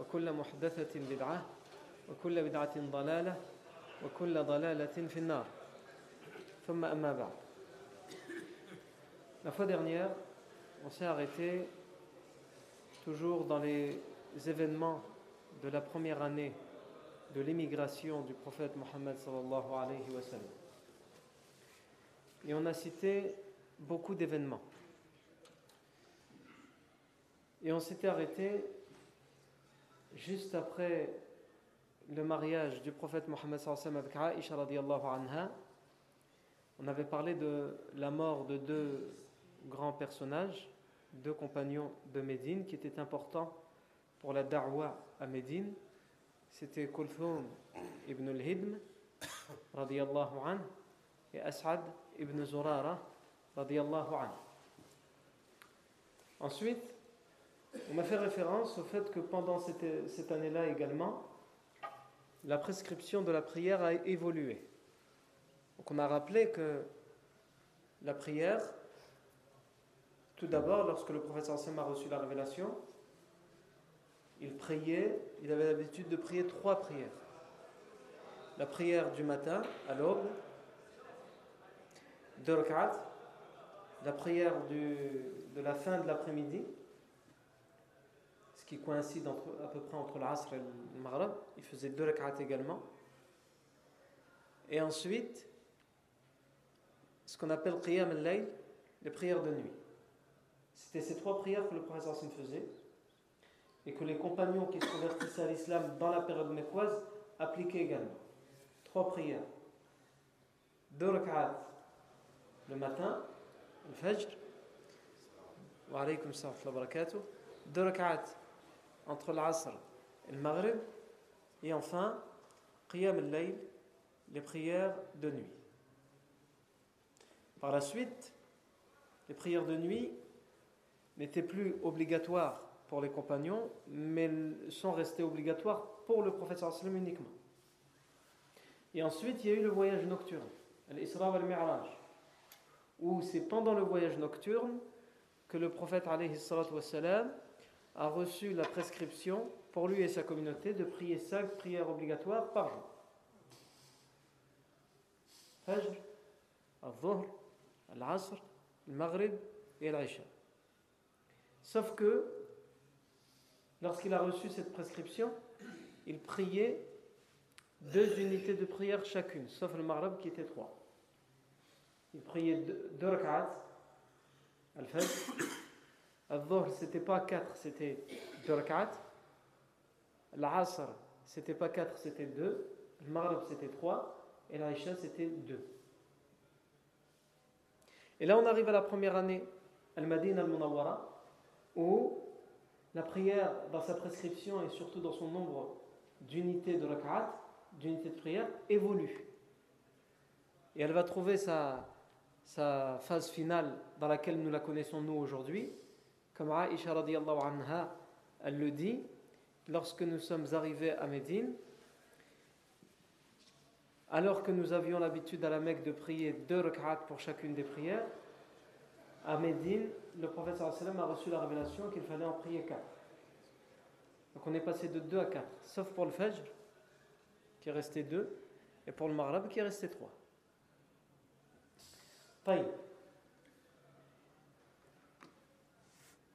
وكل محدثة بدعة وكل بدعة ضلالة وكل ضلالة في النار ثم أما بعد La fois dernière, on s'est arrêté toujours dans les événements de la première année de l'émigration du prophète Mohammed sallallahu alayhi wa sallam. Et on a cité beaucoup d'événements. Et on s'était arrêté juste après le mariage du prophète Mohammed avec Aisha radiallahu anha. On avait parlé de la mort de deux grands personnages, deux compagnons de Médine qui étaient importants pour la da'wa à Médine. C'était Kulthum ibn al-Hidm radiallahu anhu et As'ad ibn Zurara radiallahu anhu. Ensuite, on m'a fait référence au fait que pendant cette, année-là également, la prescription de la prière a évolué. On a rappelé que la prière, tout d'abord, lorsque le professeur Sam a reçu la révélation, il priait, il avait l'habitude de prier trois prières. La prière du matin, à l'aube, la prière de la fin de l'après-midi, qui coïncide à peu près entre l'Asr et le Maghreb. Il faisait deux rak'at également. Et ensuite, ce qu'on appelle Qiyam al-Layl, les prières de nuit. C'était ces trois prières que le professeur Hassan faisait et que les compagnons qui se convertissaient à l'islam dans la période mécoise appliquaient également. Trois prières. Deux rak'at le matin, le Fajr, wa alaykum salam deux rak'at entre l'Asr et le Maghrib, et enfin, Qiyam al-Layl, les prières de nuit. Par la suite, les prières de nuit n'étaient plus obligatoires pour les compagnons, mais sont restées obligatoires pour le prophète sallam uniquement. Et ensuite, il y a eu le voyage nocturne, l'Isra wal-Mi'raj, où c'est pendant le voyage nocturne que le prophète alayhi a reçu la prescription pour lui et sa communauté de prier cinq prières obligatoires par jour. Fajr, al-Dhuhr, al-Asr, al-Maghrib et l'Aisha. Sauf que, lorsqu'il a reçu cette prescription, il priait deux unités de prière chacune, sauf le Maghrib qui était trois. Il priait deux, deux rak'at, al-Fajr, Al-Dhuhr, c'était pas 4, c'était 2 rak'at. L'Asr, c'était pas 4, c'était 2. Le Maghrib, c'était 3. Et l'Aisha, c'était 2. Et là, on arrive à la première année, Al-Madin al-Munawwara, où la prière, dans sa prescription et surtout dans son nombre d'unités de rak'at, d'unités de prière, évolue. Et elle va trouver sa phase finale dans laquelle nous la connaissons nous aujourd'hui, comme Aisha radiallahu anha, elle le dit, lorsque nous sommes arrivés à Médine, alors que nous avions l'habitude à la Mecque de prier deux rak'at pour chacune des prières, à Médine, le prophète sallam a reçu la révélation qu'il fallait en prier quatre. Donc on est passé de deux à quatre, sauf pour le Fajr, qui est resté deux, et pour le Maghreb, qui est resté trois.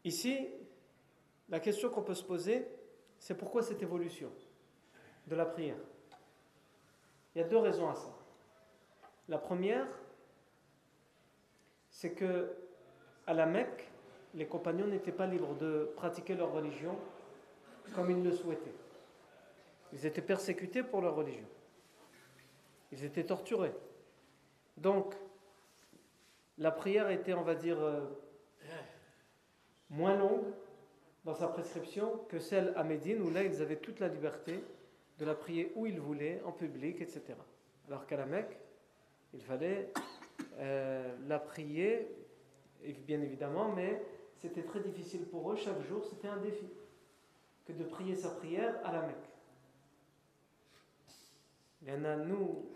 Ici, la question qu'on peut se poser, c'est pourquoi cette évolution de la prière? Il y a deux raisons à ça. La première, c'est que à la Mecque, les compagnons n'étaient pas libres de pratiquer leur religion comme ils le souhaitaient. Ils étaient persécutés pour leur religion. Ils étaient torturés. Donc, la prière était, on va dire, euh, moins longue dans sa prescription que celle à Médine, où là, ils avaient toute la liberté de la prier où ils voulaient, en public, etc. Alors qu'à la Mecque, il fallait euh, la prier, bien évidemment, mais c'était très difficile pour eux. Chaque jour, c'était un défi que de prier sa prière à la Mecque. Il y en a nous,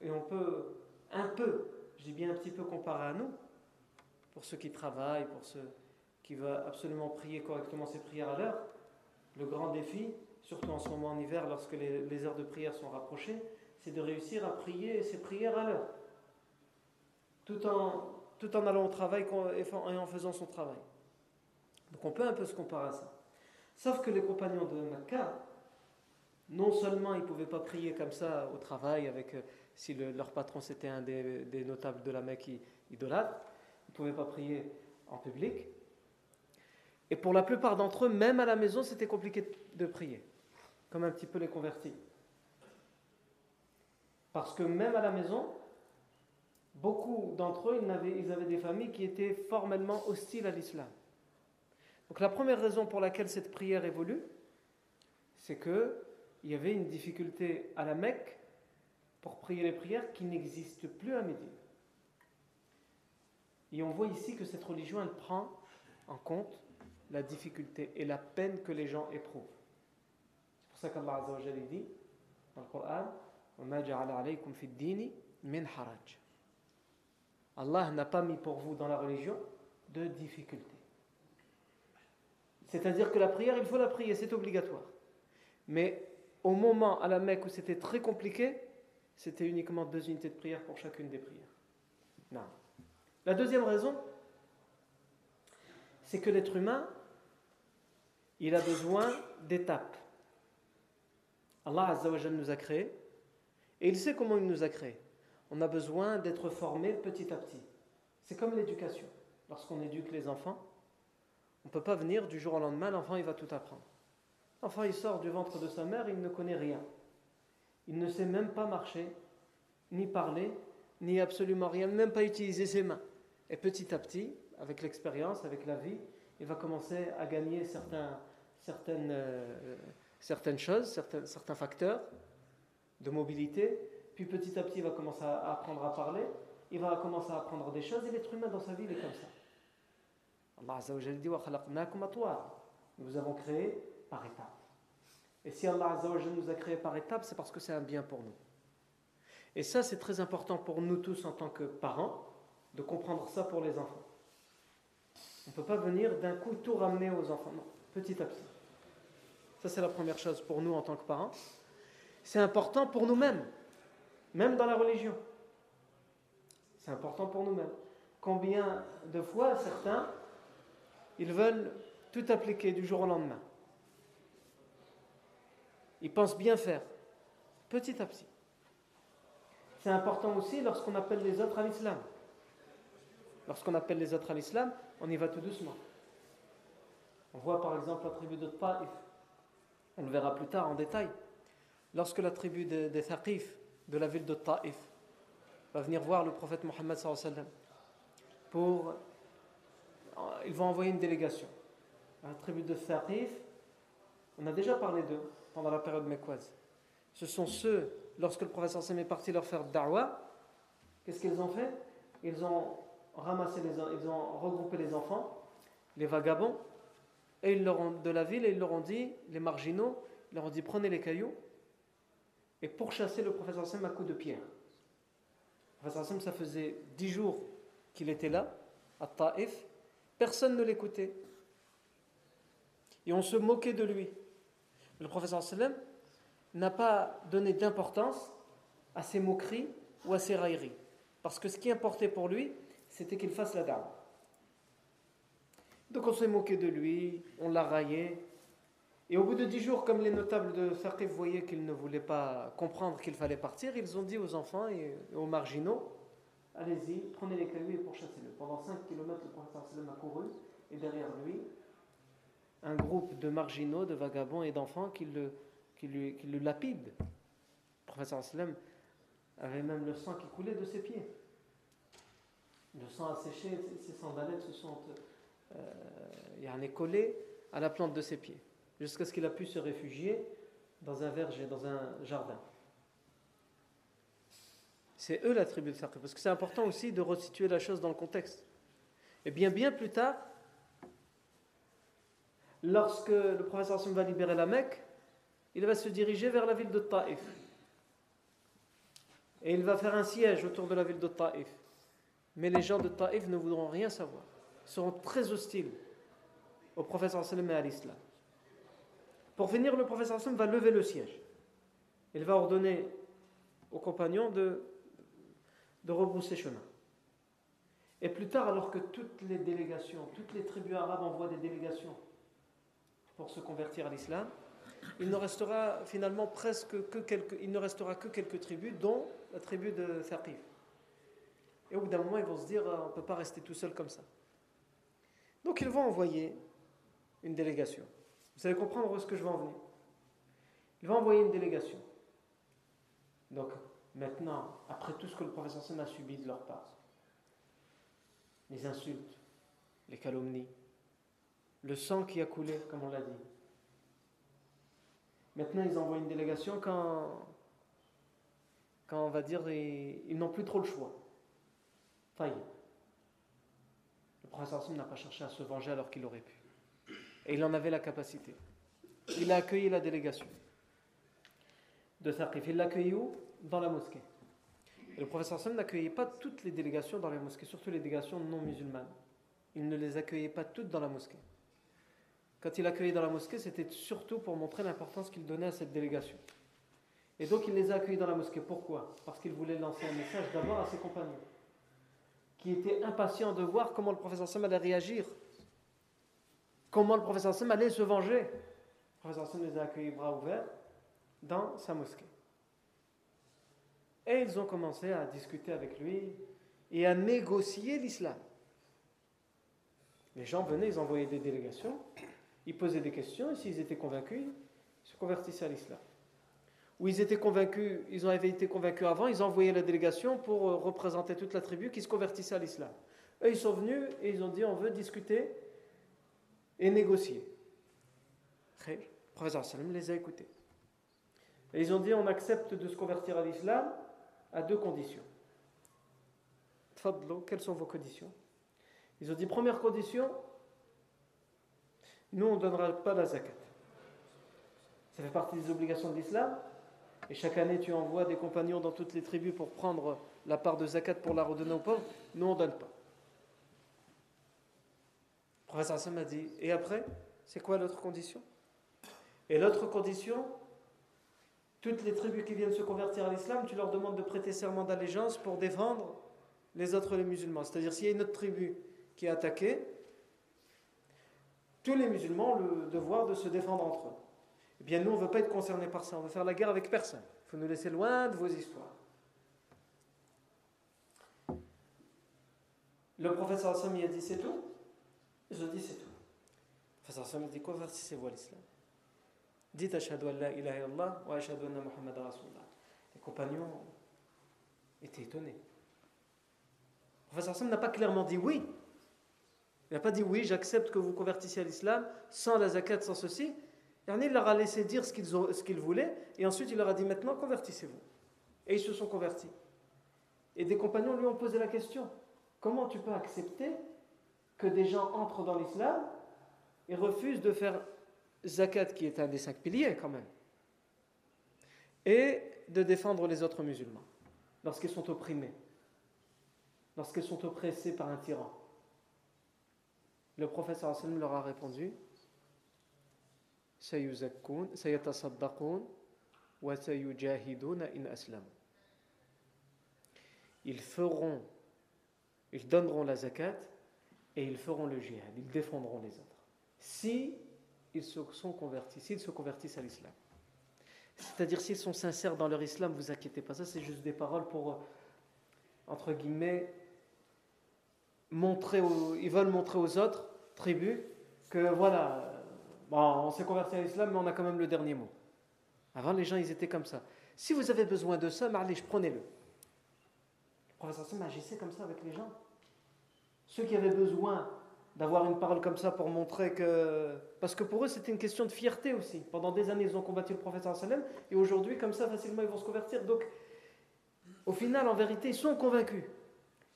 et on peut un peu, je dis bien un petit peu comparé à nous, pour ceux qui travaillent, pour ceux qui veulent absolument prier correctement ses prières à l'heure, le grand défi, surtout en ce moment en hiver, lorsque les, heures de prière sont rapprochées, c'est de réussir à prier ses prières à l'heure, tout en, tout en allant au travail et en faisant son travail. Donc on peut un peu se comparer à ça. Sauf que les compagnons de Makkah, non seulement ils ne pouvaient pas prier comme ça au travail, avec, euh, si leur patron c'était un des, notables de la Mecque idolâtre, ils ne pouvaient pas prier en public. Et pour la plupart d'entre eux, même à la maison, c'était compliqué de prier, comme un petit peu les convertis. Parce que même à la maison, beaucoup d'entre eux, ils avaient, des familles qui étaient formellement hostiles à l'islam. Donc la première raison pour laquelle cette prière évolue, c'est que il y avait une difficulté à la Mecque pour prier les prières qui n'existent plus à Médine. Et on voit ici que cette religion, elle prend en compte la difficulté et la peine que les gens éprouvent. C'est pour ça qu'Allah Azza dit dans le Coran Allah n'a pas mis pour vous dans la religion de difficulté. C'est-à-dire que la prière, il faut la prier, c'est obligatoire. Mais au moment à la Mecque où c'était très compliqué, c'était uniquement deux unités de prière pour chacune des prières. Non. La deuxième raison, c'est que l'être humain, il a besoin d'étapes. Allah Azzawajal nous a créés et il sait comment il nous a créés. On a besoin d'être formé petit à petit. C'est comme l'éducation. Lorsqu'on éduque les enfants, on ne peut pas venir du jour au lendemain, l'enfant il va tout apprendre. L'enfant il sort du ventre de sa mère, il ne connaît rien. Il ne sait même pas marcher, ni parler, ni absolument rien, même pas utiliser ses mains. Et petit à petit, avec l'expérience, avec la vie, il va commencer à gagner certains, certaines, euh, certaines choses, certains, certains facteurs de mobilité. Puis petit à petit, il va commencer à apprendre à parler, il va commencer à apprendre des choses, et l'être humain dans sa vie, il est comme ça. Allah Azzawajal dit Nous avons créé par étapes. Et si Allah Azzawajal nous a créé par étapes, c'est parce que c'est un bien pour nous. Et ça, c'est très important pour nous tous en tant que parents, de comprendre ça pour les enfants. On ne peut pas venir d'un coup tout ramener aux enfants, non, petit à petit. Ça, c'est la première chose pour nous en tant que parents. C'est important pour nous-mêmes, même dans la religion. C'est important pour nous-mêmes. Combien de fois certains ils veulent tout appliquer du jour au lendemain. Ils pensent bien faire, petit à petit. C'est important aussi lorsqu'on appelle les autres à l'islam. Lorsqu'on appelle les autres à l'islam, on y va tout doucement. On voit par exemple la tribu de Taif. On le verra plus tard en détail. Lorsque la tribu des de Thaqif, de la ville de Taif, va venir voir le prophète Mohammed pour ils vont envoyer une délégation. La tribu de Thaqif, on a déjà parlé d'eux pendant la période mécoise. Ce sont ceux, lorsque le professeur Sam est parti leur faire da'wah, qu'est-ce qu'ils ont fait? Ils ont ramassé les ils ont regroupé les enfants, les vagabonds, et ils leur ont, de la ville, et ils leur ont dit, les marginaux, ils leur ont dit prenez les cailloux, et pourchasser le professeur Hassan à coups de pierre. Le professeur Hassan, ça faisait dix jours qu'il était là, à Taif, personne ne l'écoutait. Et on se moquait de lui. Le professeur sallam n'a pas donné d'importance à ses moqueries ou à ses railleries. Parce que ce qui importait pour lui, c'était qu'il fasse la dame. Donc on s'est moqué de lui, on l'a raillé. Et au bout de dix jours, comme les notables de Thaqif voyaient qu'ils ne voulaient pas comprendre qu'il fallait partir, ils ont dit aux enfants et aux marginaux Allez-y, prenez les cailloux et pourchassez-le. Pendant 5 km, le professeur sallam a couru, et derrière lui, un groupe de marginaux, de vagabonds et d'enfants qui le, qui, le lapident. Le professeur sallam avait même le sang qui coulait de ses pieds. Le sang a séché, ses sandalettes se sont euh, collées à la plante de ses pieds, jusqu'à ce qu'il a pu se réfugier dans un verger, dans un jardin. C'est eux la tribu de Thaqif, parce que c'est important aussi de resituer la chose dans le contexte. Et bien, bien plus tard, lorsque le professeur Hassan va libérer la Mecque, il va se diriger vers la ville de Taif. Et il va faire un siège autour de la ville de Taif. Mais les gens de Taif ne voudront rien savoir. Seront très hostiles au professeur sallam et à l'islam. Pour finir, le professeur sallam va lever le siège. Il va ordonner aux compagnons de, de rebrousser chemin. Et plus tard, alors que toutes les délégations, toutes les tribus arabes envoient des délégations pour se convertir à l'islam, il ne restera finalement presque que quelques, il ne restera que quelques tribus, dont la tribu de Thaqif. Et au bout d'un moment, ils vont se dire, on ne peut pas rester tout seul comme ça. Donc ils vont envoyer une délégation. Vous allez comprendre où est-ce que je vais en venir. Ils vont envoyer une délégation. Donc maintenant, après tout ce que le professeur Sam a subi de leur part, les insultes, les calomnies, le sang qui a coulé, comme on l'a dit. Maintenant, ils envoient une délégation quand, on va dire, ils, n'ont plus trop le choix. Sim n'a pas cherché à se venger alors qu'il aurait pu. Et il en avait la capacité. Il a accueilli la délégation de Thaqif. Il l'a accueilli où? Dans la mosquée. Et le professeur Sam n'accueillait pas toutes les délégations dans la mosquée, surtout les délégations non musulmanes. Il ne les accueillait pas toutes dans la mosquée. Quand il accueillait dans la mosquée, c'était surtout pour montrer l'importance qu'il donnait à cette délégation. Et donc il les a accueillis dans la mosquée. Pourquoi? Parce qu'il voulait lancer un message d'abord à ses compagnons, qui étaient impatients de voir comment le professeur Sam allait réagir, comment le professeur Sam allait se venger. Le professeur Sam les a accueillis bras ouverts dans sa mosquée. Et ils ont commencé à discuter avec lui et à négocier l'islam. Les gens venaient, ils envoyaient des délégations ils posaient des questions et s'ils étaient convaincus, ils se convertissaient à l'islam. Ou ils étaient convaincus, ils avaient été convaincus avant, ils envoyaient la délégation pour euh, représenter toute la tribu qui se convertissait à l'islam. Eux, ils sont venus et ils ont dit on veut discuter et négocier. Le professeur Salam les a écoutés. Et ils ont dit on accepte de se convertir à l'islam à deux conditions. Quelles sont vos conditions? Ils ont dit première condition, nous, on ne donnera pas la zakat. Ça fait partie des obligations de l'islam. Et chaque année, tu envoies des compagnons dans toutes les tribus pour prendre la part de zakat pour la redonner aux pauvres. Nous, on ne donne pas. Le professeur Hassan m'a dit Et après, c'est quoi l'autre condition? Et l'autre condition, toutes les tribus qui viennent se convertir à l'islam, tu leur demandes de prêter serment d'allégeance pour défendre les autres, les musulmans. C'est-à-dire, s'il y a une autre tribu qui est attaquée, tous les musulmans ont le devoir de se défendre entre eux. Eh bien, nous, on ne veut pas être concernés par ça. On veut faire la guerre avec personne. Il faut nous laisser loin de vos histoires. Le professeur Hassan a dit c'est tout? Je dis c'est tout. Le professeur Hassan a dit convertissez-vous à l'islam? Dites Ashadu an la ilaha illallah wa ashadu anna Muhammad Rasulullah. Les compagnons étaient étonnés. Le professeur Hassan n'a pas clairement dit oui, il n'a pas dit oui, j'accepte que vous convertissiez à l'islam sans la zakat, sans ceci. Il leur a laissé dire ce qu'ils voulaient et ensuite il leur a dit maintenant convertissez-vous. Et ils se sont convertis. Et des compagnons lui ont posé la question comment tu peux accepter que des gens entrent dans l'islam et refusent de faire zakat, qui est un des cinq piliers quand même, et de défendre les autres musulmans lorsqu'ils sont opprimés, lorsqu'ils sont oppressés par un tyran? Le professeur sallam leur a répondu ils feront, ils donneront la zakat et ils feront le jihad, ils défendront les autres. Si ils se sont convertis, s'ils se convertissent à l'islam. C'est-à-dire s'ils sont sincères dans leur islam, vous inquiétez pas, ça c'est juste des paroles pour, entre guillemets, montrer ils veulent montrer aux autres tribus que voilà, bon, on s'est converti à l'islam, mais on a quand même le dernier mot. Avant, les gens, ils étaient comme ça. Si vous avez besoin de ça, je prenez-le. Le professeur Sam agissait comme ça avec les gens. Ceux qui avaient besoin d'avoir une parole comme ça pour montrer que. Parce que pour eux, c'était une question de fierté aussi. Pendant des années, ils ont combattu le professeur sallam, et aujourd'hui, comme ça, facilement, ils vont se convertir. Donc, au final, en vérité, ils sont convaincus.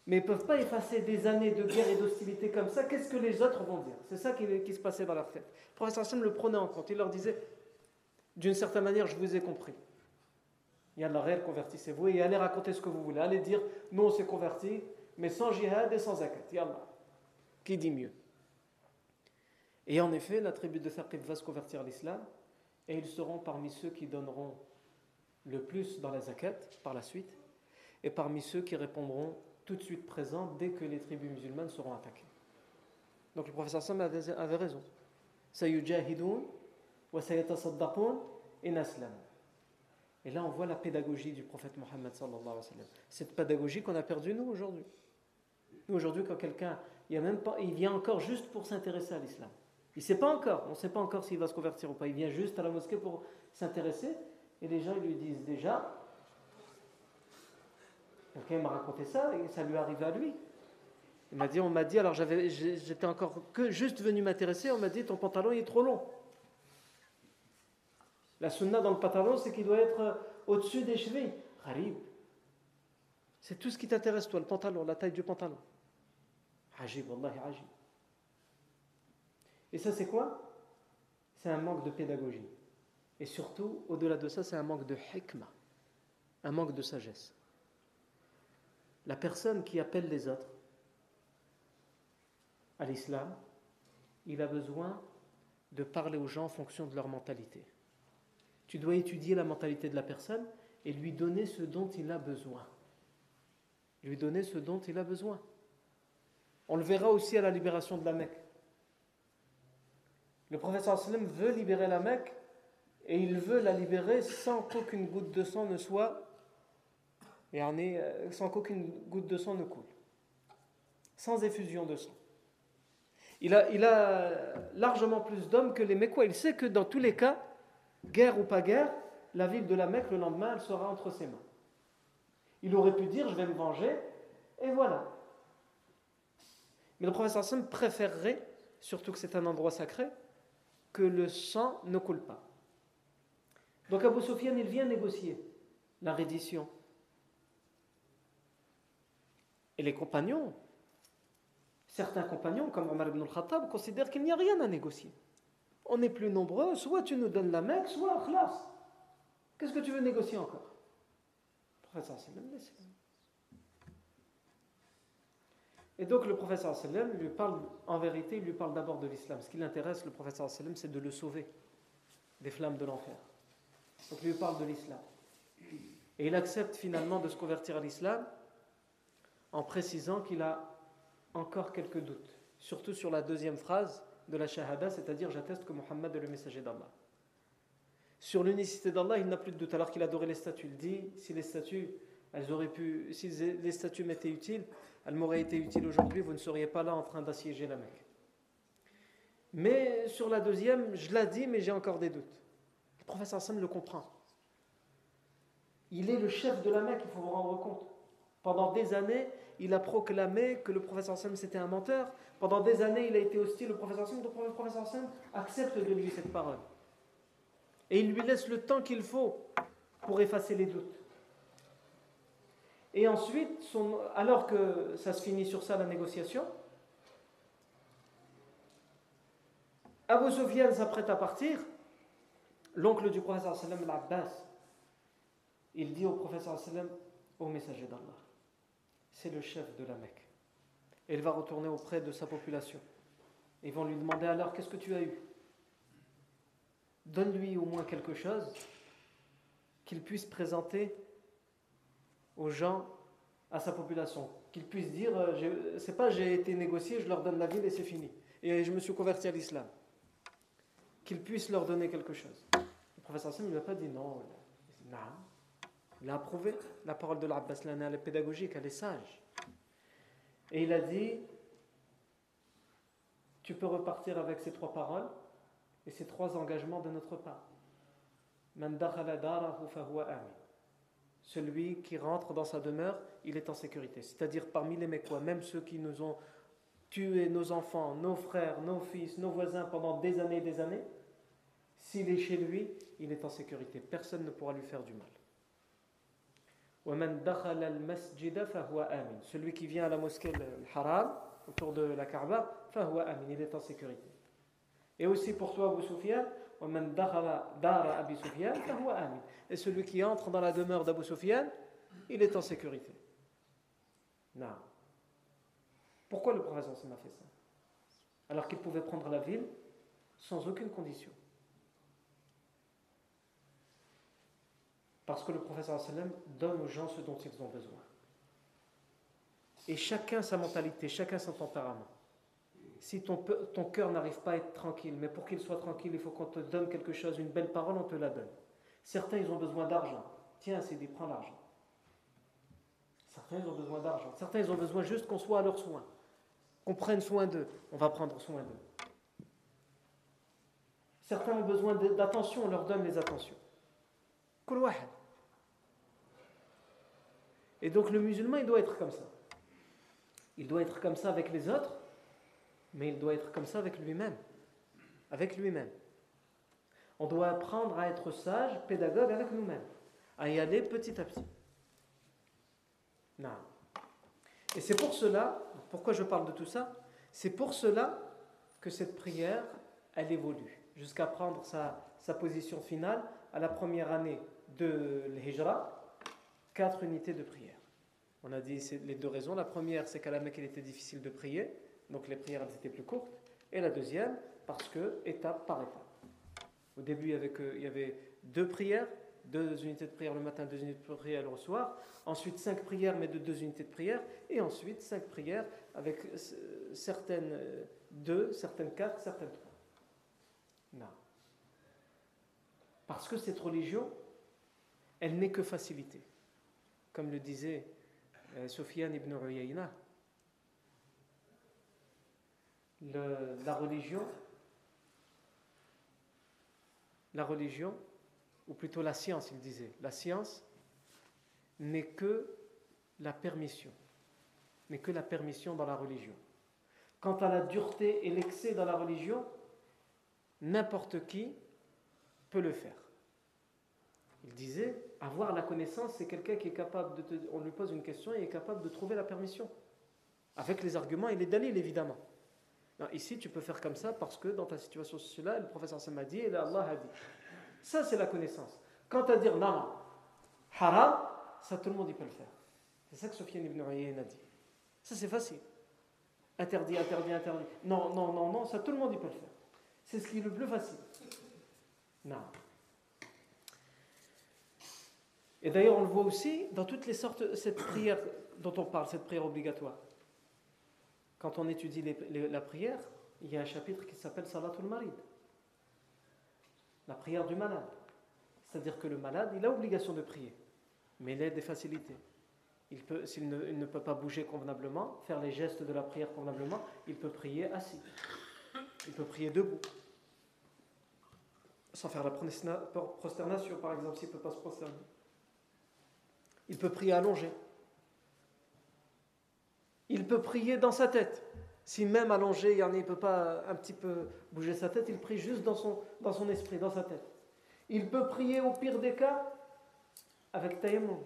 Mais ils ne peuvent pas effacer des années de guerre et d'hostilité comme ça. Qu'est-ce que les autres vont dire? C'est ça qui, se passait dans leur tête. Le professeur sallam le prenait en compte. Il leur disait d'une certaine manière, je vous ai compris. la réel, convertissez-vous et allez raconter ce que vous voulez. Allez dire, nous on s'est convertis, mais sans jihad et sans zakat. Yallah. Qui dit mieux? Et en effet, la tribu de Thaqib va se convertir à l'islam et ils seront parmi ceux qui donneront le plus dans la zakat par la suite et parmi ceux qui répondront tout de suite présents dès que les tribus musulmanes seront attaquées. Donc le professeur Sam avait, raison. Et là, on voit la pédagogie du prophète Mohammed. Cette pédagogie qu'on a perdue, nous, aujourd'hui. Nous, aujourd'hui, quand quelqu'un il, même pas, il vient encore juste pour s'intéresser à l'islam. Il ne sait pas encore, on ne sait pas encore s'il va se convertir ou pas. Il vient juste à la mosquée pour s'intéresser et les gens lui disent déjà, quelqu'un m'a raconté ça et ça lui arrive à lui. Il m'a dit, on m'a dit, alors j'étais encore que juste venu m'intéresser, on m'a dit ton pantalon est trop long. La sunna dans le pantalon, c'est qu'il doit être au-dessus des chevilles. Harib. C'est tout ce qui t'intéresse, toi, le pantalon, la taille du pantalon. Ajib, wallahi ajib. Et ça, c'est quoi? C'est un manque de pédagogie. Et surtout, au-delà de ça, c'est un manque de hikmah, un manque de sagesse. La personne qui appelle les autres à l'islam, il a besoin de parler aux gens en fonction de leur mentalité. Tu dois étudier la mentalité de la personne et lui donner ce dont il a besoin. Lui donner ce dont il a besoin. On le verra aussi à la libération de la Mecque. Le professeur veut libérer la Mecque et il veut la libérer sans qu'aucune goutte de sang ne soit euh, sans qu'aucune goutte de sang ne coule. Sans effusion de sang. Il a, largement plus d'hommes que les Mecquois il sait que dans tous les cas guerre ou pas guerre la ville de la Mecque le lendemain elle sera entre ses mains. Il aurait pu dire je vais me venger et voilà. Mais le professeur Hassan préférerait, surtout que c'est un endroit sacré, que le sang ne coule pas. Donc Abu Sufyan, il vient négocier la reddition. Et les compagnons, certains compagnons, comme Omar ibn al-Khattab, considèrent qu'il n'y a rien à négocier. On est plus nombreux, soit tu nous donnes la Mecque, soit khlas. Qu'est-ce que tu veux négocier encore? Le professeur. Et donc le professeur lui parle, en vérité, il lui parle d'abord de l'islam. Ce qui l'intéresse, le professeur c'est de le sauver des flammes de l'enfer. Donc il lui parle de l'islam. Et il accepte finalement de se convertir à l'islam en précisant qu'il a encore quelques doutes, surtout sur la deuxième phrase de la shahada, c'est-à-dire j'atteste que Mohammed est le messager d'Allah. Sur l'unicité d'Allah, il n'a plus de doute, alors qu'il adorait les statues. Il dit, si les statues, elles auraient pu, si les statues m'étaient utiles, elle m'aurait été utile aujourd'hui, vous ne seriez pas là en train d'assiéger la Mecque. Mais sur la deuxième, je l'ai dit, mais j'ai encore des doutes. Le professeur Hassan le comprend. Il est le chef de la Mecque, il faut vous rendre compte. Pendant des années, il a proclamé que le professeur Hassan c'était un menteur. Pendant des années, il a été hostile au professeur. Donc le professeur Hassan accepte de lui cette parole. Et il lui laisse le temps qu'il faut pour effacer les doutes. Et ensuite, alors que ça se finit sur ça, la négociation, Abu Sufyan s'apprête à partir. L'oncle du professeur sallam, l'Abbas, il dit au professeur sallam, au messager d'Allah, c'est le chef de la Mecque. Et il va retourner auprès de sa population. Ils vont lui demander alors, qu'est-ce que tu as eu? Donne-lui au moins quelque chose qu'il puisse présenter aux gens, à sa population. Qu'il puisse dire, euh, c'est pas j'ai été négocié, je leur donne la ville et c'est fini. Et je me suis converti à l'islam. Qu'il puisse leur donner quelque chose. Le professeur Hassan ne lui a pas dit non. Non. Il a approuvé la parole de l'Abbas elle est pédagogique, elle est sage. Et il a dit Tu peux repartir avec ces trois paroles et ces trois engagements de notre part. Celui qui rentre dans sa demeure, il est en sécurité. C'est-à-dire parmi les Mécois, même ceux qui nous ont tué nos enfants, nos frères, nos fils, nos voisins pendant des années et des années, s'il est chez lui, il est en sécurité. Personne ne pourra lui faire du mal. Celui qui vient à la mosquée al-Haram, autour de la Kaaba, il est en sécurité. Et aussi pour toi, Abu Sufyan, et celui qui entre dans la demeure d'Abu Sufyan, il est en sécurité. Non. Pourquoi le prophète a fait ça? Alors qu'il pouvait prendre la ville sans aucune condition. Parce que le professeur donne aux gens ce dont ils ont besoin. Et chacun sa mentalité, chacun son tempérament. Si ton, ton cœur n'arrive pas à être tranquille, mais pour qu'il soit tranquille, il faut qu'on te donne quelque chose, une belle parole, on te la donne. Certains, ils ont besoin d'argent. Tiens, c'est dit, prends l'argent. Certains, ils ont besoin d'argent. Certains, ils ont besoin juste qu'on soit à leur soin. Qu'on prenne soin d'eux. On va prendre soin d'eux. Certains ont besoin d'attention, on leur donne les attentions. Et donc le musulman, il doit être comme ça. Il doit être comme ça avec les autres, mais il doit être comme ça avec lui-même. Avec lui-même. On doit apprendre à être sage, pédagogue avec nous-mêmes, à y aller petit à petit. Non. Et c'est pour cela, pourquoi je parle de tout ça? C'est pour cela que cette prière, elle évolue, jusqu'à prendre sa, sa position finale à la première année de l'Hijra, quatre unités de prière. On a dit les deux raisons. La première, c'est qu'à la Mecque, il était difficile de prier, donc les prières étaient plus courtes. Et la deuxième, parce que étape par étape. Au début, il y avait, deux prières, deux unités de prière le matin, deux unités de prière le soir. Ensuite, cinq prières, mais de deux unités de prière. Et ensuite, cinq prières avec certaines euh, deux, certaines quatre, certaines trois. Non. Parce que cette religion, elle n'est que facilité. Comme le disait euh, Sofiane ibn Uyayna, la religion, la religion, ou plutôt la science, il disait, la science n'est que la permission, n'est que la permission dans la religion. Quant à la dureté et l'excès dans la religion, n'importe qui peut le faire. Il disait, avoir la connaissance, c'est quelqu'un qui est capable de te, on lui pose une question et est capable de trouver la permission. Avec les arguments et les dalils, évidemment. ici, tu peux faire comme ça parce que dans ta situation cela, le professeur Sam dit et Allah a dit. Ça, c'est la connaissance. Quant à dire non, ça tout le monde il peut le faire. C'est ça que Sofiane ibn Uyayna a dit. Ça, c'est facile. Interdit, interdit, interdit. Non, non, non, non, ça tout le monde il peut le faire. C'est ce qui est le plus facile. Non. Et d'ailleurs, on le voit aussi dans toutes les sortes, cette prière dont on parle, cette prière obligatoire. Quand on étudie la prière, il y a un chapitre qui s'appelle Salatul Marid la prière du malade. C'est-à-dire que le malade, il a obligation de prier, mais il a des facilités. Il peut, s'il ne, ne, peut pas bouger convenablement, faire les gestes de la prière convenablement, il peut prier assis. Il peut prier debout. Sans faire la prosternation, par exemple, s'il ne peut pas se prosterner. Il peut prier allongé. Il peut prier dans sa tête. Si même allongé, il ne peut pas un petit peu bouger sa tête, il prie juste dans son, dans son esprit, dans sa tête. Il peut prier au pire des cas avec tayammum.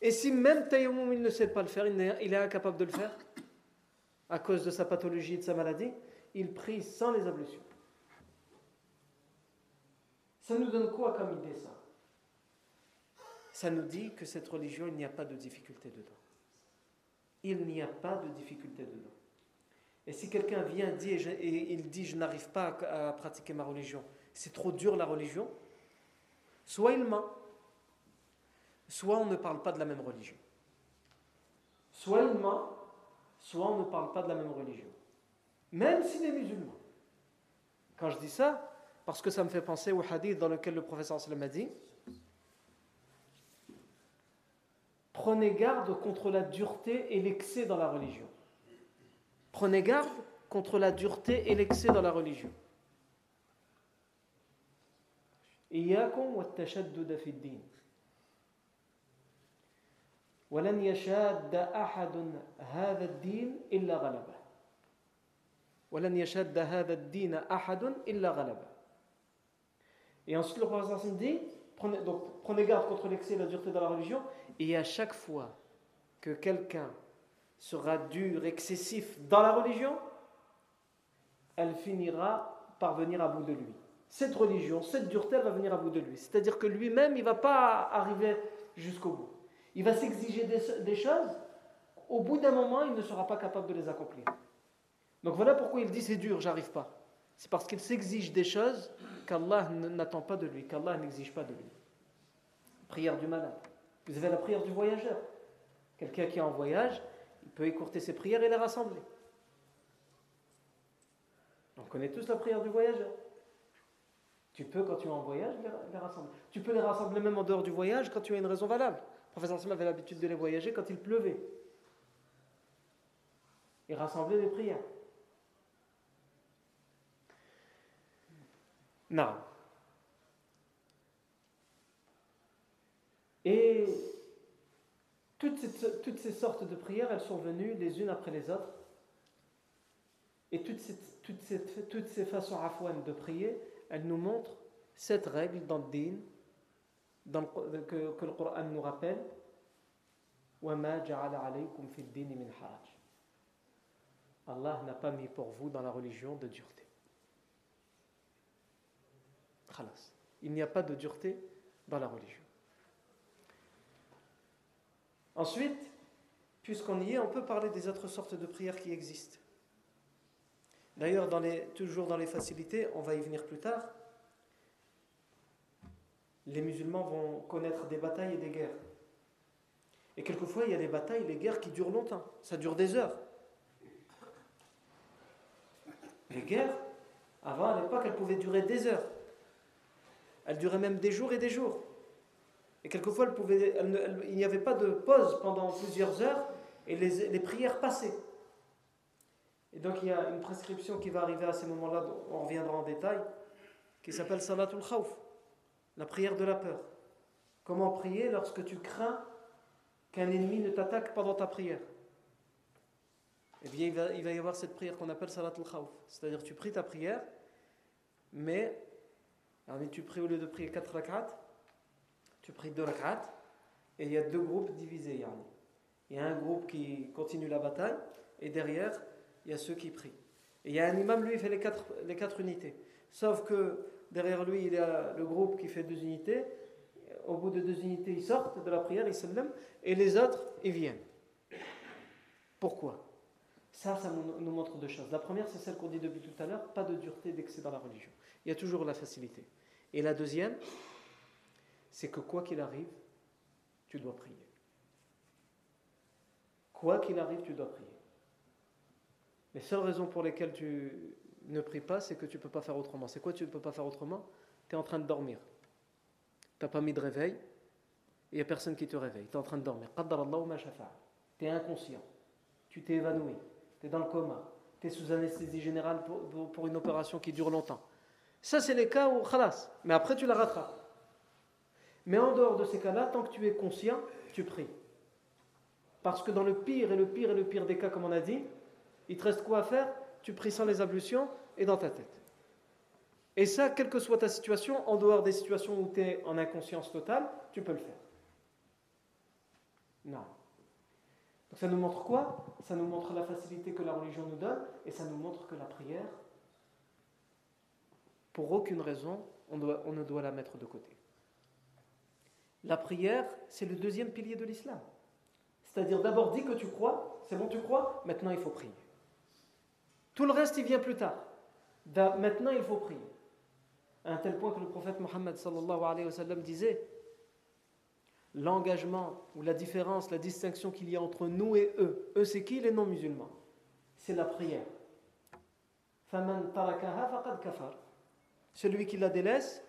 Et si même tayammum, il ne sait pas le faire, il est, il est incapable de le faire, à cause de sa pathologie et de sa maladie, il prie sans les ablutions. Ça nous donne quoi comme idée ça? Ça nous dit que cette religion, il n'y a pas de difficulté dedans. Il n'y a pas de difficulté dedans. Et si quelqu'un vient et il dit je n'arrive pas à pratiquer ma religion, c'est trop dur la religion, soit il ment, soit on ne parle pas de la même religion. Soit il ment, soit on ne parle pas de la même religion. Même s'il est musulman. Quand je dis ça, parce que ça me fait penser au hadith dans lequel le professeur sallam a dit prenez garde contre la dureté et l'excès dans la religion. Prenez garde contre la dureté et l'excès dans la religion. Et ensuite le professeur dit, prenez, donc, prenez garde contre l'excès et la dureté dans la religion, et à chaque fois que quelqu'un sera dur, excessif dans la religion, elle finira par venir à bout de lui. Cette religion, cette dureté, va venir à bout de lui. C'est-à-dire que lui-même, il ne va pas arriver jusqu'au bout. Il va s'exiger des, choses, au bout d'un moment, il ne sera pas capable de les accomplir. Donc voilà pourquoi il dit c'est dur, j'arrive pas. C'est parce qu'il s'exige des choses qu'Allah n'attend pas de lui, qu'Allah n'exige pas de lui. Prière du malade. Vous avez la prière du voyageur. Quelqu'un qui est en voyage, il peut écourter ses prières et les rassembler. On connaît tous la prière du voyageur. Tu peux, quand tu es en voyage, les, rassembler. Tu peux les rassembler même en dehors du voyage quand tu as une raison valable. Le professeur Sam avait l'habitude de les voyager quand il pleuvait. Et rassembler les prières. Non. Et toutes ces, sortes de prières, elles sont venues les unes après les autres. Et toutes ces, façons de prier, elles nous montrent cette règle dans le din, que, le Coran nous rappelle. Allah n'a pas mis pour vous dans la religion de dureté. Il n'y a pas de dureté dans la religion. Ensuite, puisqu'on y est, on peut parler des autres sortes de prières qui existent. D'ailleurs, toujours dans les facilités, on va y venir plus tard, les musulmans vont connaître des batailles et des guerres. Et quelquefois, il y a des batailles, des guerres qui durent longtemps. Ça dure des heures. Les guerres, avant, à l'époque, elles pouvaient durer des heures. Elles duraient même des jours et des jours. Et quelquefois, il n'y avait pas de pause pendant plusieurs heures et les, prières passaient. Et donc, il y a une prescription qui va arriver à ces moments-là, on reviendra en détail, qui s'appelle Salatul Khawf, la prière de la peur. Comment prier lorsque tu crains qu'un ennemi ne t'attaque pendant ta prière? Eh bien, il va, y avoir cette prière qu'on appelle Salatul Khawf. C'est-à-dire, tu pries ta prière, mais tu pries au lieu de prier 4 rak'at, tu pries 2 rak'at, et il y a deux groupes divisés. Il y a un groupe qui continue la bataille, et derrière, il y a ceux qui prient. Et il y a un imam, lui, il fait les quatre, les quatre unités. Sauf que derrière lui, il y a le groupe qui fait deux unités. Au bout de deux unités, ils sortent de la prière, ils s'aiment, et les autres, ils viennent. Pourquoi? Ça, ça nous montre deux choses. La première, c'est celle qu'on dit depuis tout à l'heure, pas de dureté d'excès dans la religion. Il y a toujours la facilité. Et la deuxième, c'est que quoi qu'il arrive, tu dois prier. Quoi qu'il arrive, tu dois prier. Les seules raisons pour lesquelles tu ne pries pas, c'est que tu ne peux pas faire autrement. C'est quoi tu ne peux pas faire autrement? Tu es en train de dormir. Tu n'as pas mis de réveil. Il n'y a personne qui te réveille. Tu es en train de dormir. Tu es inconscient. Tu t'es évanoui. Tu es dans le coma. Tu es sous anesthésie générale pour, une opération qui dure longtemps. Ça, c'est les cas où, khalas, mais après tu la rattrapes. Mais en dehors de ces cas-là, tant que tu es conscient, tu pries. Parce que dans le pire et le pire et le pire des cas, comme on a dit, il te reste quoi à faire? Tu pries sans les ablutions et dans ta tête. Et ça, quelle que soit ta situation, en dehors des situations où tu es en inconscience totale, tu peux le faire. Non. Donc ça nous montre quoi? Ça nous montre la facilité que la religion nous donne et ça nous montre que la prière, pour aucune raison, on, on ne doit la mettre de côté. La prière, c'est le deuxième pilier de l'islam. C'est-à-dire d'abord dis que tu crois, c'est bon tu crois, maintenant il faut prier. Tout le reste il vient plus tard. Maintenant il faut prier. À un tel point que le prophète Mohammed disait l'engagement ou la différence, la distinction qu'il y a entre nous et eux. Eux c'est qui les non-musulmans? C'est la prière. Celui qui la délaisse,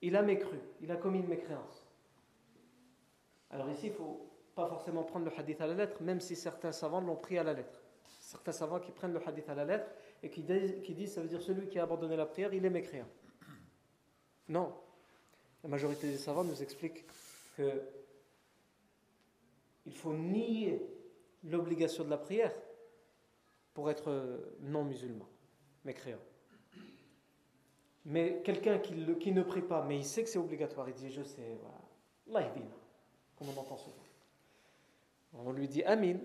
il a mécru, il a commis une mécréance. Alors ici, il ne faut pas forcément prendre le hadith à la lettre, même si certains savants l'ont pris à la lettre. Certains savants qui prennent le hadith à la lettre et qui disent, ça veut dire celui qui a abandonné la prière, il est mécréant. Non. La majorité des savants nous expliquent que il faut nier l'obligation de la prière pour être non musulman, mécréant. Mais quelqu'un qui, qui, ne prie pas, mais il sait que c'est obligatoire, il dit Je sais, voilà, on entend souvent. On lui dit Amin.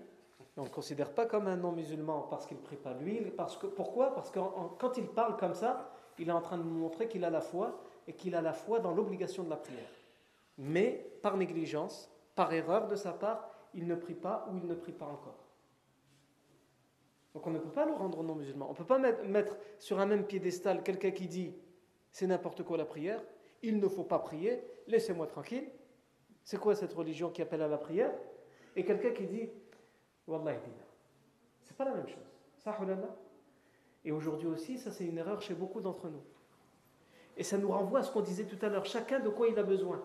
On ne le considère pas comme un non-musulman parce qu'il ne prie pas lui. Parce que, pourquoi? Parce que quand il parle comme ça, il est en train de nous montrer qu'il a la foi et qu'il a la foi dans l'obligation de la prière. Mais par négligence, par erreur de sa part, il ne prie pas ou il ne prie pas encore. Donc on ne peut pas le rendre non-musulman. On ne peut pas mettre sur un même piédestal quelqu'un qui dit c'est n'importe quoi la prière, il ne faut pas prier, laissez-moi tranquille. C'est quoi cette religion qui appelle à la prière? Et quelqu'un qui dit Wallah C'est pas la même chose. Et aujourd'hui aussi, ça c'est une erreur chez beaucoup d'entre nous. Et ça nous renvoie à ce qu'on disait tout à l'heure. Chacun de quoi il a besoin?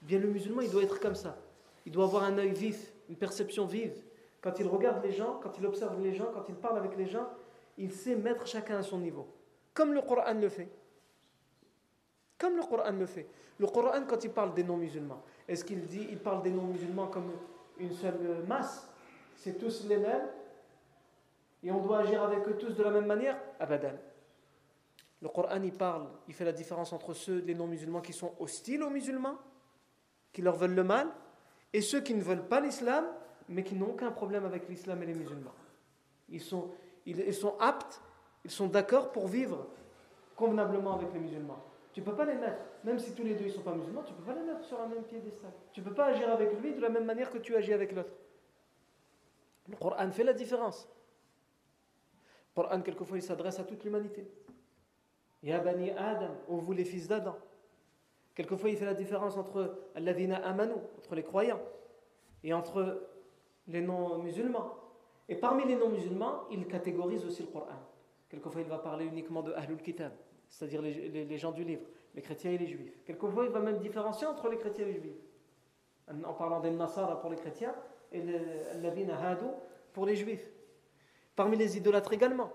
Eh bien, le musulman, il doit être comme ça. Il doit avoir un œil vif, une perception vive. Quand il regarde les gens, quand il observe les gens, quand il parle avec les gens, il sait mettre chacun à son niveau. Comme le Coran le fait. Comme le Coran le fait. Le Coran, quand il parle des non-musulmans, est-ce qu'il dit, il parle des non-musulmans comme une seule masse C'est tous les mêmes Et on doit agir avec eux tous de la même manière Abadan. Le Coran, il parle, il fait la différence entre ceux, les non-musulmans, qui sont hostiles aux musulmans, qui leur veulent le mal, et ceux qui ne veulent pas l'islam, mais qui n'ont aucun problème avec l'islam et les musulmans. Ils sont, ils sont aptes, ils sont d'accord pour vivre convenablement avec les musulmans. Tu ne peux pas les mettre, même si tous les deux ne sont pas musulmans, tu ne peux pas les mettre sur un même piédestal. Tu ne peux pas agir avec lui de la même manière que tu agis avec l'autre. Le Coran fait la différence. Le Coran, quelquefois, il s'adresse à toute l'humanité. Ya bani Adam, ô vous les fils d'Adam. Quelquefois, il fait la différence entre Alladina Amanu, entre les croyants, et entre les non-musulmans. Et parmi les non-musulmans, il catégorise aussi le Coran. Quelquefois, il va parler uniquement de Ahlul Kitab c'est-à-dire les, gens du livre, les chrétiens et les juifs. Quelquefois, il va même différencier entre les chrétiens et les juifs. En parlant des Nasara pour les chrétiens et les Hadou pour les juifs. Parmi les idolâtres également.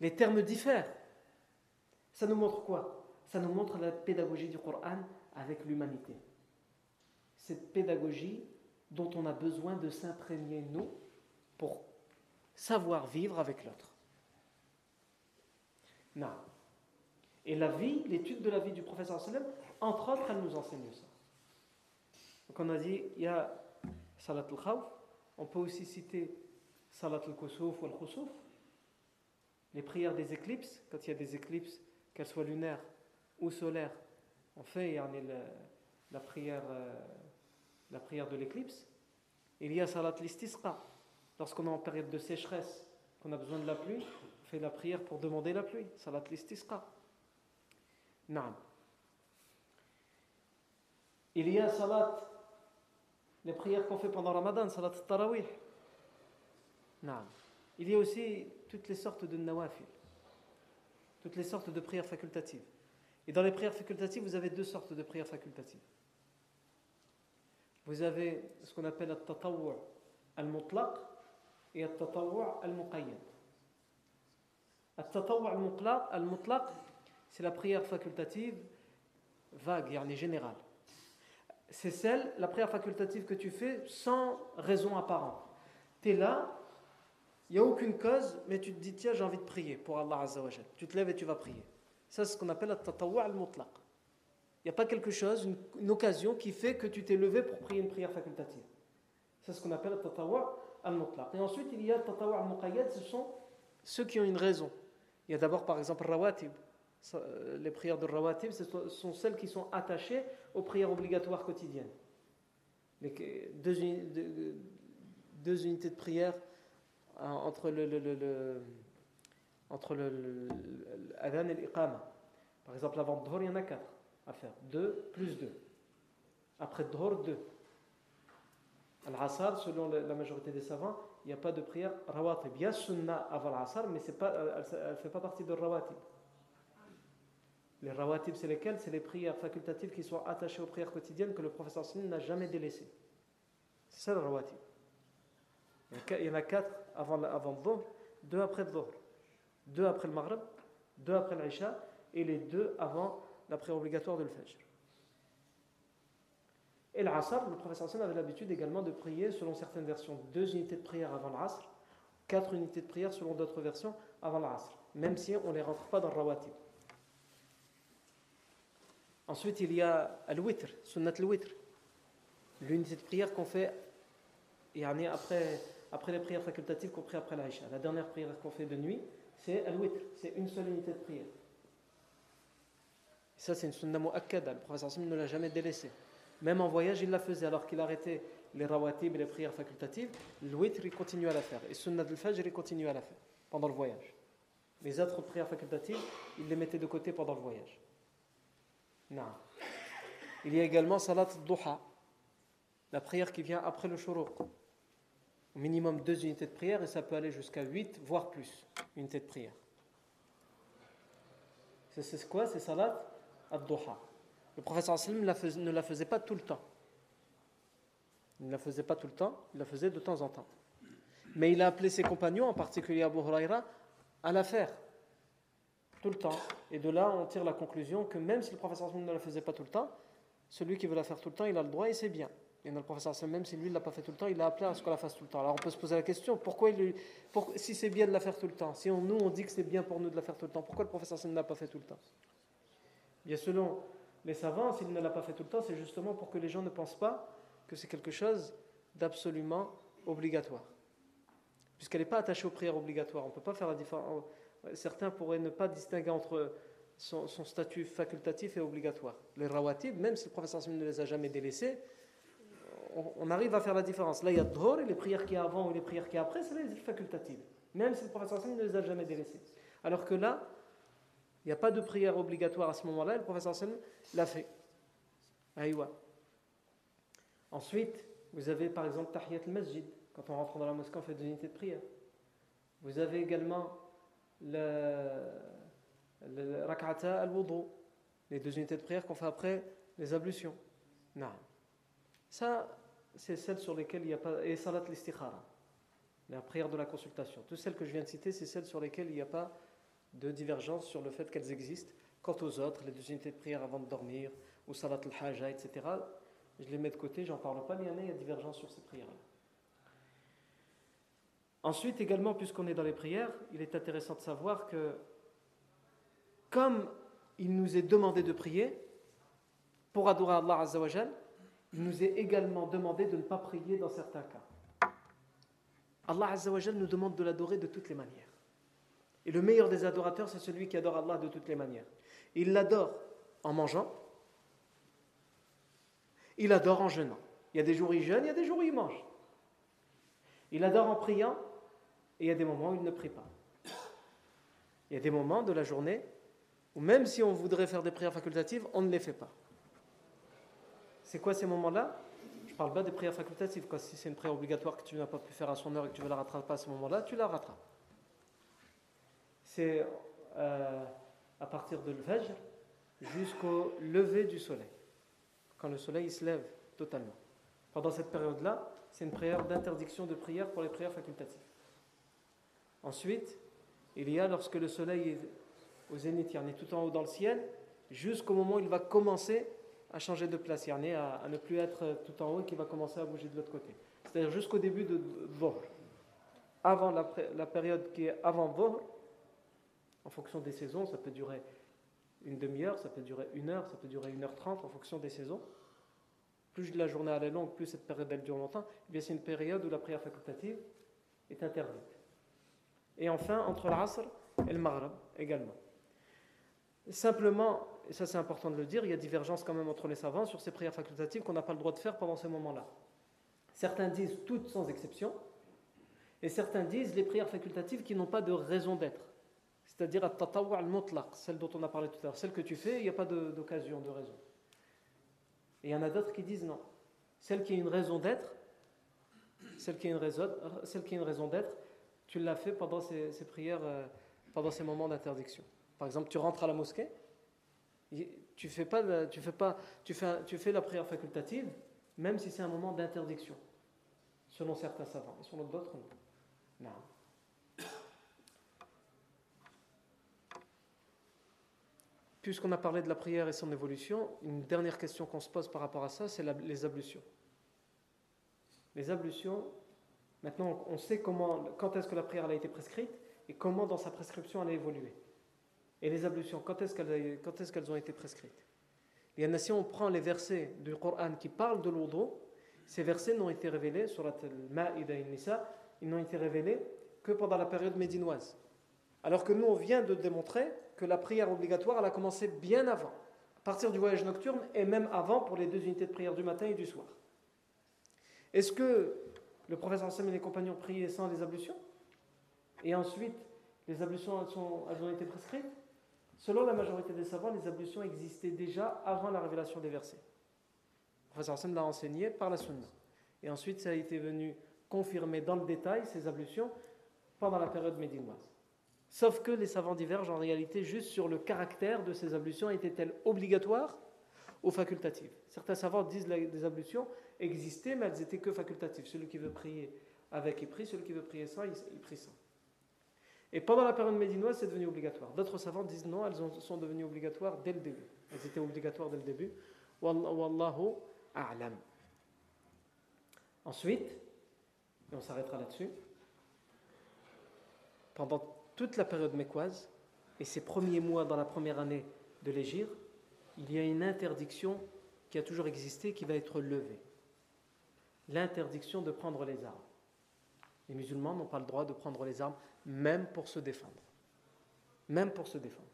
Les termes diffèrent. Ça nous montre quoi? Ça nous montre la pédagogie du Coran avec l'humanité. Cette pédagogie dont on a besoin de s'imprégner, nous, pour savoir vivre avec l'autre. Non. Et la vie, l'étude de la vie du professeur sallam, entre autres, elle nous enseigne ça. Donc on a dit, il y a Salat al-Khawf, on peut aussi citer Salat al-Kusuf ou al-Khusuf, les prières des éclipses, quand il y a des éclipses, qu'elles soient lunaires ou solaires, on fait la, la, prière, euh, la prière de l'éclipse. Il y a Salat al-Istisqa, lorsqu'on est en période de sécheresse, qu'on a besoin de la pluie, on fait la prière pour demander la pluie, Salat al-Istisqa. Non. Il y a salat, les prières qu'on fait pendant Ramadan, salat tarawih. Non. Il y a aussi toutes les sortes de nawafil, toutes les sortes de prières facultatives. Et dans les prières facultatives, vous avez deux sortes de prières facultatives. Vous avez ce qu'on appelle al-tatawwu' al-mutlaq et al-tatawwu' al-muqayyad. Al-tatawwu' al-mutlaq, c'est la prière facultative vague, yani générale. C'est celle, la prière facultative que tu fais sans raison apparente. Tu es là, il n'y a aucune cause, mais tu te dis, tiens, j'ai envie de prier pour Allah Azza wa Tu te lèves et tu vas prier. Ça, c'est ce qu'on appelle la tatawwa al-mutlaq. Il n'y a pas quelque chose, une, occasion qui fait que tu t'es levé pour prier une prière facultative. C'est ce qu'on appelle la tatawwa al-mutlaq. Et ensuite, il y a tatawwa al-muqayyad, ce sont ceux qui ont une raison. Il y a d'abord, par exemple, rawatib les prières de rawatib, sont celles qui sont attachées aux prières obligatoires quotidiennes. deux, deux, unités de prière euh, entre le, le, et l'iqama. Par exemple, avant Dhuhr, il y en a quatre à faire. Deux plus deux. Après Dhuhr, deux. Al-Asr, selon la majorité des savants, il n'y a pas de prière rawatib. Il y a sunnah avant l'Asr, mais elle ne fait pas partie de rawatib. Les rawatib, c'est lesquels? C'est les prières facultatives qui sont attachées aux prières quotidiennes que le professeur Sin n'a jamais délaissées. C'est ça le rawatib. Il y en a quatre avant, avant le deux après le Dhuhr, deux après le Maghrib, deux après l'Isha et les deux avant la prière obligatoire de l'Fajr. Et l'Asr, le professeur Sin avait l'habitude également de prier selon certaines versions deux unités de prière avant l'Asr, quatre unités de prière selon d'autres versions avant l'Asr, même si on ne les rentre pas dans le rawatib. Ensuite, il y a al-witr, sunnat al-witr, l'unité de prière qu'on fait après, après les prières facultatives qu'on prie après l'Aïcha. La dernière prière qu'on fait de nuit, c'est al-witr, c'est une seule unité de prière. ça, c'est une sunna mu'akkada, le professeur ne l'a jamais délaissé. Même en voyage, il la faisait alors qu'il arrêtait les rawatib et les prières facultatives. Le witr, il continue à la faire. Et sunnat al-fajr, il continue à la faire pendant le voyage. Les autres prières facultatives, il les mettait de côté pendant le voyage. Non. Il y a également Salat Duha, la prière qui vient après le Shuruq. Au minimum deux unités de prière et ça peut aller jusqu'à huit, voire plus, unités de prière. C'est quoi C'est Salat Ad-Duha. Le professeur ne la faisait pas tout le temps. Il ne la faisait pas tout le temps, il la faisait de temps en temps. Mais il a appelé ses compagnons, en particulier Abu Huraira, à la faire tout le temps. Et de là, on tire la conclusion que même si le professeur ne la faisait pas tout le temps, celui qui veut la faire tout le temps, il a le droit et c'est bien. Et le professeur même si lui ne l'a pas fait tout le temps, il a appelé à ce qu'on la fasse tout le temps. Alors on peut se poser la question, pourquoi il, si c'est bien de la faire tout le temps, si on, nous on dit que c'est bien pour nous de la faire tout le temps, pourquoi le professeur ne l'a pas fait tout le temps? Bien selon les savants, s'il ne l'a pas fait tout le temps, c'est justement pour que les gens ne pensent pas que c'est quelque chose d'absolument obligatoire. Puisqu'elle n'est pas attachée aux prières obligatoires. On ne peut pas faire la différence certains pourraient ne pas distinguer entre son, statut facultatif et obligatoire. Les rawatib, même si le professeur ne les a jamais délaissés, on, arrive à faire la différence. Là, il y a dhor les prières qui avant ou les prières qui après, c'est les facultatives. Même si le professeur ne les a jamais délaissés. Alors que là, il n'y a pas de prière obligatoire à ce moment-là, le professeur l'a fait. Aïwa. Ensuite, vous avez par exemple Tahiyat al-Masjid. Quand on rentre dans la mosquée, on fait deux unités de prière. Vous avez également le, rak'ata al-wudu, les deux unités de prière qu'on fait après les ablutions. Non. Ça, c'est celle sur lesquelles il n'y a pas. Et salat l'istikhara, la prière de la consultation. Toutes celles que je viens de citer, c'est celles sur lesquelles il n'y a pas de divergence sur le fait qu'elles existent. Quant aux autres, les deux unités de prière avant de dormir, ou salat al-haja, etc., je les mets de côté, j'en parle pas, mais il y a, divergence sur ces prières-là. Ensuite, également, puisqu'on est dans les prières, il est intéressant de savoir que, comme il nous est demandé de prier, pour adorer Allah Azzawajal, il nous est également demandé de ne pas prier dans certains cas. Allah Azzawajal nous demande de l'adorer de toutes les manières. Et le meilleur des adorateurs, c'est celui qui adore Allah de toutes les manières. Il l'adore en mangeant, il adore en jeûnant. Il y a des jours où il jeûne, il y a des jours où il mange. Il adore en priant, et il y a des moments où il ne prie pas. Il y a des moments de la journée où même si on voudrait faire des prières facultatives, on ne les fait pas. C'est quoi ces moments-là? Je parle pas des prières facultatives. Si c'est une prière obligatoire que tu n'as pas pu faire à son heure et que tu veux la rattraper à ce moment-là, tu la rattrapes. C'est euh, à partir de l'Fajr jusqu'au lever du soleil. Quand le soleil se lève totalement. Pendant cette période-là, c'est une prière d'interdiction de prière pour les prières facultatives. Ensuite, il y a lorsque le soleil est au zénith, il est tout en haut dans le ciel, jusqu'au moment où il va commencer à changer de place, il à, à ne plus être tout en haut et qu'il va commencer à bouger de l'autre côté. C'est-à-dire jusqu'au début de Dhuhr. Avant la, période qui est avant Dhuhr, en fonction des saisons, ça peut durer une demi-heure, ça peut durer une heure, ça peut durer une heure trente en fonction des saisons. Plus la journée est longue, plus cette période dure longtemps, eh c'est une période où la prière facultative est interdite. Et enfin, entre l'Asr et le Maghreb également. Simplement, et ça c'est important de le dire, il y a divergence quand même entre les savants sur ces prières facultatives qu'on n'a pas le droit de faire pendant ces moments-là. Certains disent toutes sans exception, et certains disent les prières facultatives qui n'ont pas de raison d'être. C'est-à-dire al celle dont on a parlé tout à l'heure, celle que tu fais, il n'y a pas d'occasion, de, raison. Et il y en a d'autres qui disent non. Celle qui a une raison d'être, celle qui a une raison, celle qui a une raison d'être, tu l'as fait pendant ces, prières, euh, pendant ces moments d'interdiction. Par exemple, tu rentres à la mosquée, tu fais pas, tu fais pas, tu fais, tu fais la prière facultative, même si c'est un moment d'interdiction, selon certains savants, et selon d'autres non. Puisqu'on a parlé de la prière et son évolution, une dernière question qu'on se pose par rapport à ça, c'est les ablutions. Les ablutions, maintenant on sait comment, quand est-ce que la prière a été prescrite et comment dans sa prescription elle a évolué. Et les ablutions, quand est-ce qu'elles ont été prescrites? Si on prend les versets du Coran qui parlent de l'eau ces versets n'ont été révélés, sur la Ma'ida Nisa, ils n'ont été révélés que pendant la période médinoise. Alors que nous, on vient de démontrer que la prière obligatoire, elle a commencé bien avant, à partir du voyage nocturne et même avant pour les deux unités de prière du matin et du soir. Est-ce que le professeur Sam et les compagnons priaient sans les ablutions Et ensuite, les ablutions, elles ont été prescrites Selon la majorité des savants, les ablutions existaient déjà avant la révélation des versets. Le professeur Hassan l'a enseigné par la sunna. Et ensuite, ça a été venu confirmer dans le détail ces ablutions pendant la période médinoise. Sauf que les savants divergent en réalité juste sur le caractère de ces ablutions. Étaient-elles obligatoires ou facultatives Certains savants disent que les ablutions existaient, mais elles étaient que facultatives. Celui qui veut prier avec, il prie. Celui qui veut prier sans, il prie sans. Et pendant la période médinoise, c'est devenu obligatoire. D'autres savants disent non, elles sont devenues obligatoires dès le début. Elles étaient obligatoires dès le début. Wallahu a'lam. Ensuite, et on s'arrêtera là-dessus, pendant toute la période mécoise et ces premiers mois dans la première année de l'Égir, il y a une interdiction qui a toujours existé qui va être levée. L'interdiction de prendre les armes. Les musulmans n'ont pas le droit de prendre les armes même pour se défendre. Même pour se défendre.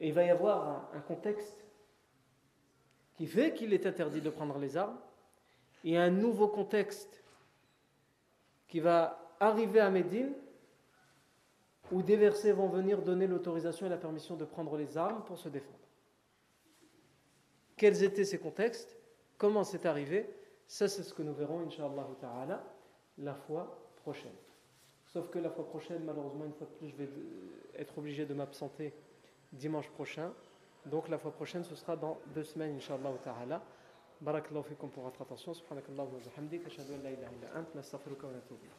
Et il va y avoir un, contexte qui fait qu'il est interdit de prendre les armes, et un nouveau contexte qui va arriver à Médine, où des versets vont venir donner l'autorisation et la permission de prendre les armes pour se défendre. Quels étaient ces contextes? Comment c'est arrivé? Ça, c'est ce que nous verrons, Inch'Allah la fois prochaine. Sauf que la fois prochaine, malheureusement, une fois de plus, je vais être obligé de m'absenter dimanche prochain. Donc la fois prochaine, ce sera dans deux semaines, Inch'Allah ta'ala. Barakallahu fikum pour votre attention. Ashhadu an la ilaha illa ant. Nastaghfiruka wa natubu